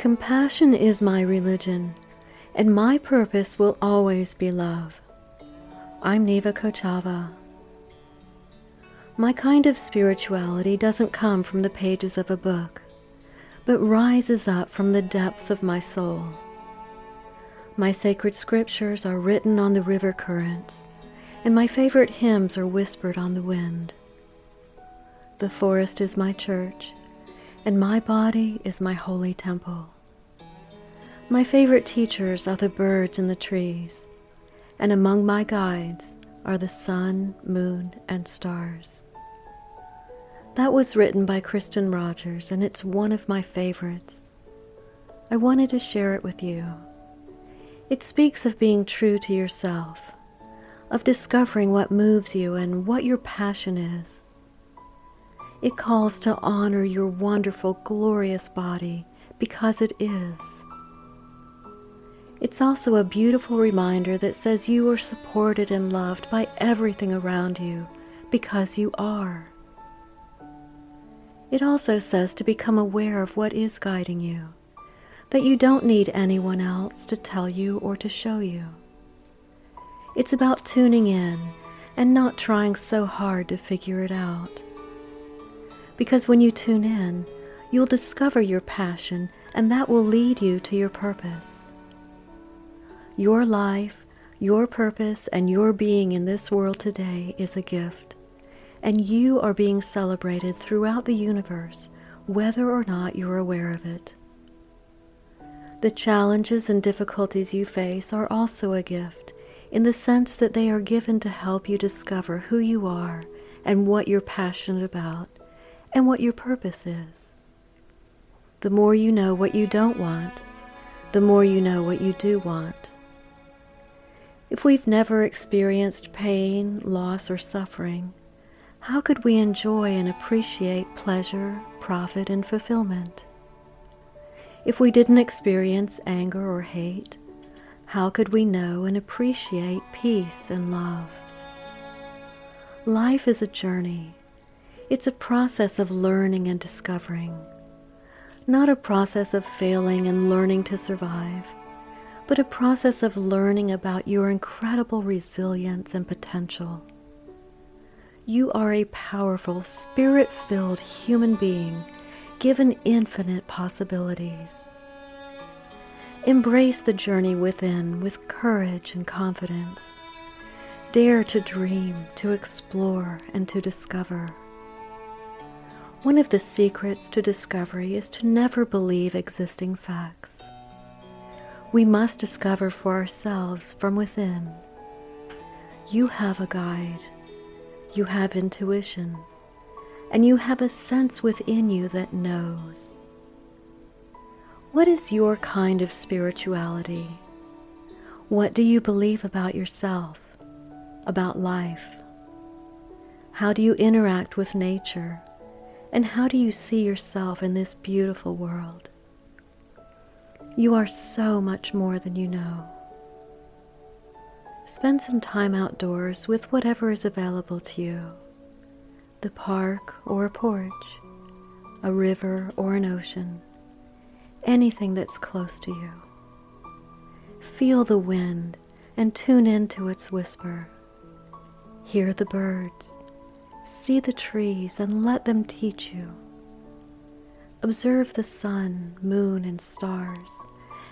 Compassion is my religion, and my purpose will always be love. I'm Neva Kochava. My kind of spirituality doesn't come from the pages of a book, but rises up from the depths of my soul. My sacred scriptures are written on the river currents, and my favorite hymns are whispered on the wind. The forest is my church, and my body is my holy temple. My favorite teachers are the birds and the trees, and among my guides are the sun, moon, and stars. That was written by Kristen Rogers, and it's one of my favorites. I wanted to share it with you. It speaks of being true to yourself, of discovering what moves you and what your passion is. It calls to honor your wonderful, glorious body because it is. It's also a beautiful reminder that says you are supported and loved by everything around you because you are. It also says to become aware of what is guiding you, that you don't need anyone else to tell you or to show you. It's about tuning in and not trying so hard to figure it out. Because when you tune in, you'll discover your passion and that will lead you to your purpose. Your life, your purpose, and your being in this world today is a gift and you are being celebrated throughout the universe, whether or not you're aware of it. The challenges and difficulties you face are also a gift in the sense that they are given to help you discover who you are and what you're passionate about and what your purpose is. The more you know what you don't want, the more you know what you do want. If we've never experienced pain, loss, or suffering, how could we enjoy and appreciate pleasure, profit, and fulfillment? If we didn't experience anger or hate, how could we know and appreciate peace and love? Life is a journey. It's a process of learning and discovering, not a process of failing and learning to survive, but a process of learning about your incredible resilience and potential. You are a powerful, spirit filled human being given infinite possibilities. Embrace the journey within with courage and confidence. Dare to dream, to explore, and to discover. One of the secrets to discovery is to never believe existing facts. We must discover for ourselves from within. You have a guide you have intuition, and you have a sense within you that knows. What is your kind of spirituality? What do you believe about yourself, about life? How do you interact with nature? And how do you see yourself in this beautiful world? You are so much more than you know. Spend some time outdoors with whatever is available to you the park or a porch, a river or an ocean, anything that's close to you. Feel the wind and tune into its whisper. Hear the birds, see the trees, and let them teach you. Observe the sun, moon, and stars,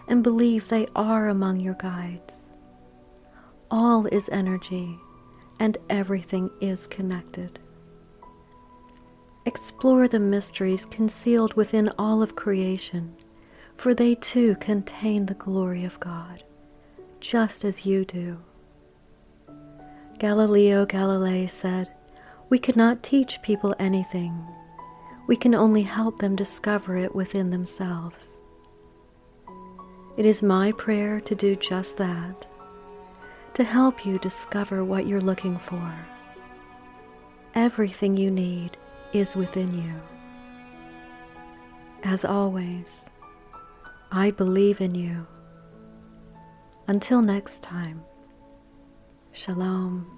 and believe they are among your guides. All is energy, and everything is connected. Explore the mysteries concealed within all of creation, for they too contain the glory of God, just as you do. Galileo Galilei said, We cannot teach people anything. We can only help them discover it within themselves. It is my prayer to do just that to help you discover what you're looking for. Everything you need is within you. As always, I believe in you. Until next time, Shalom.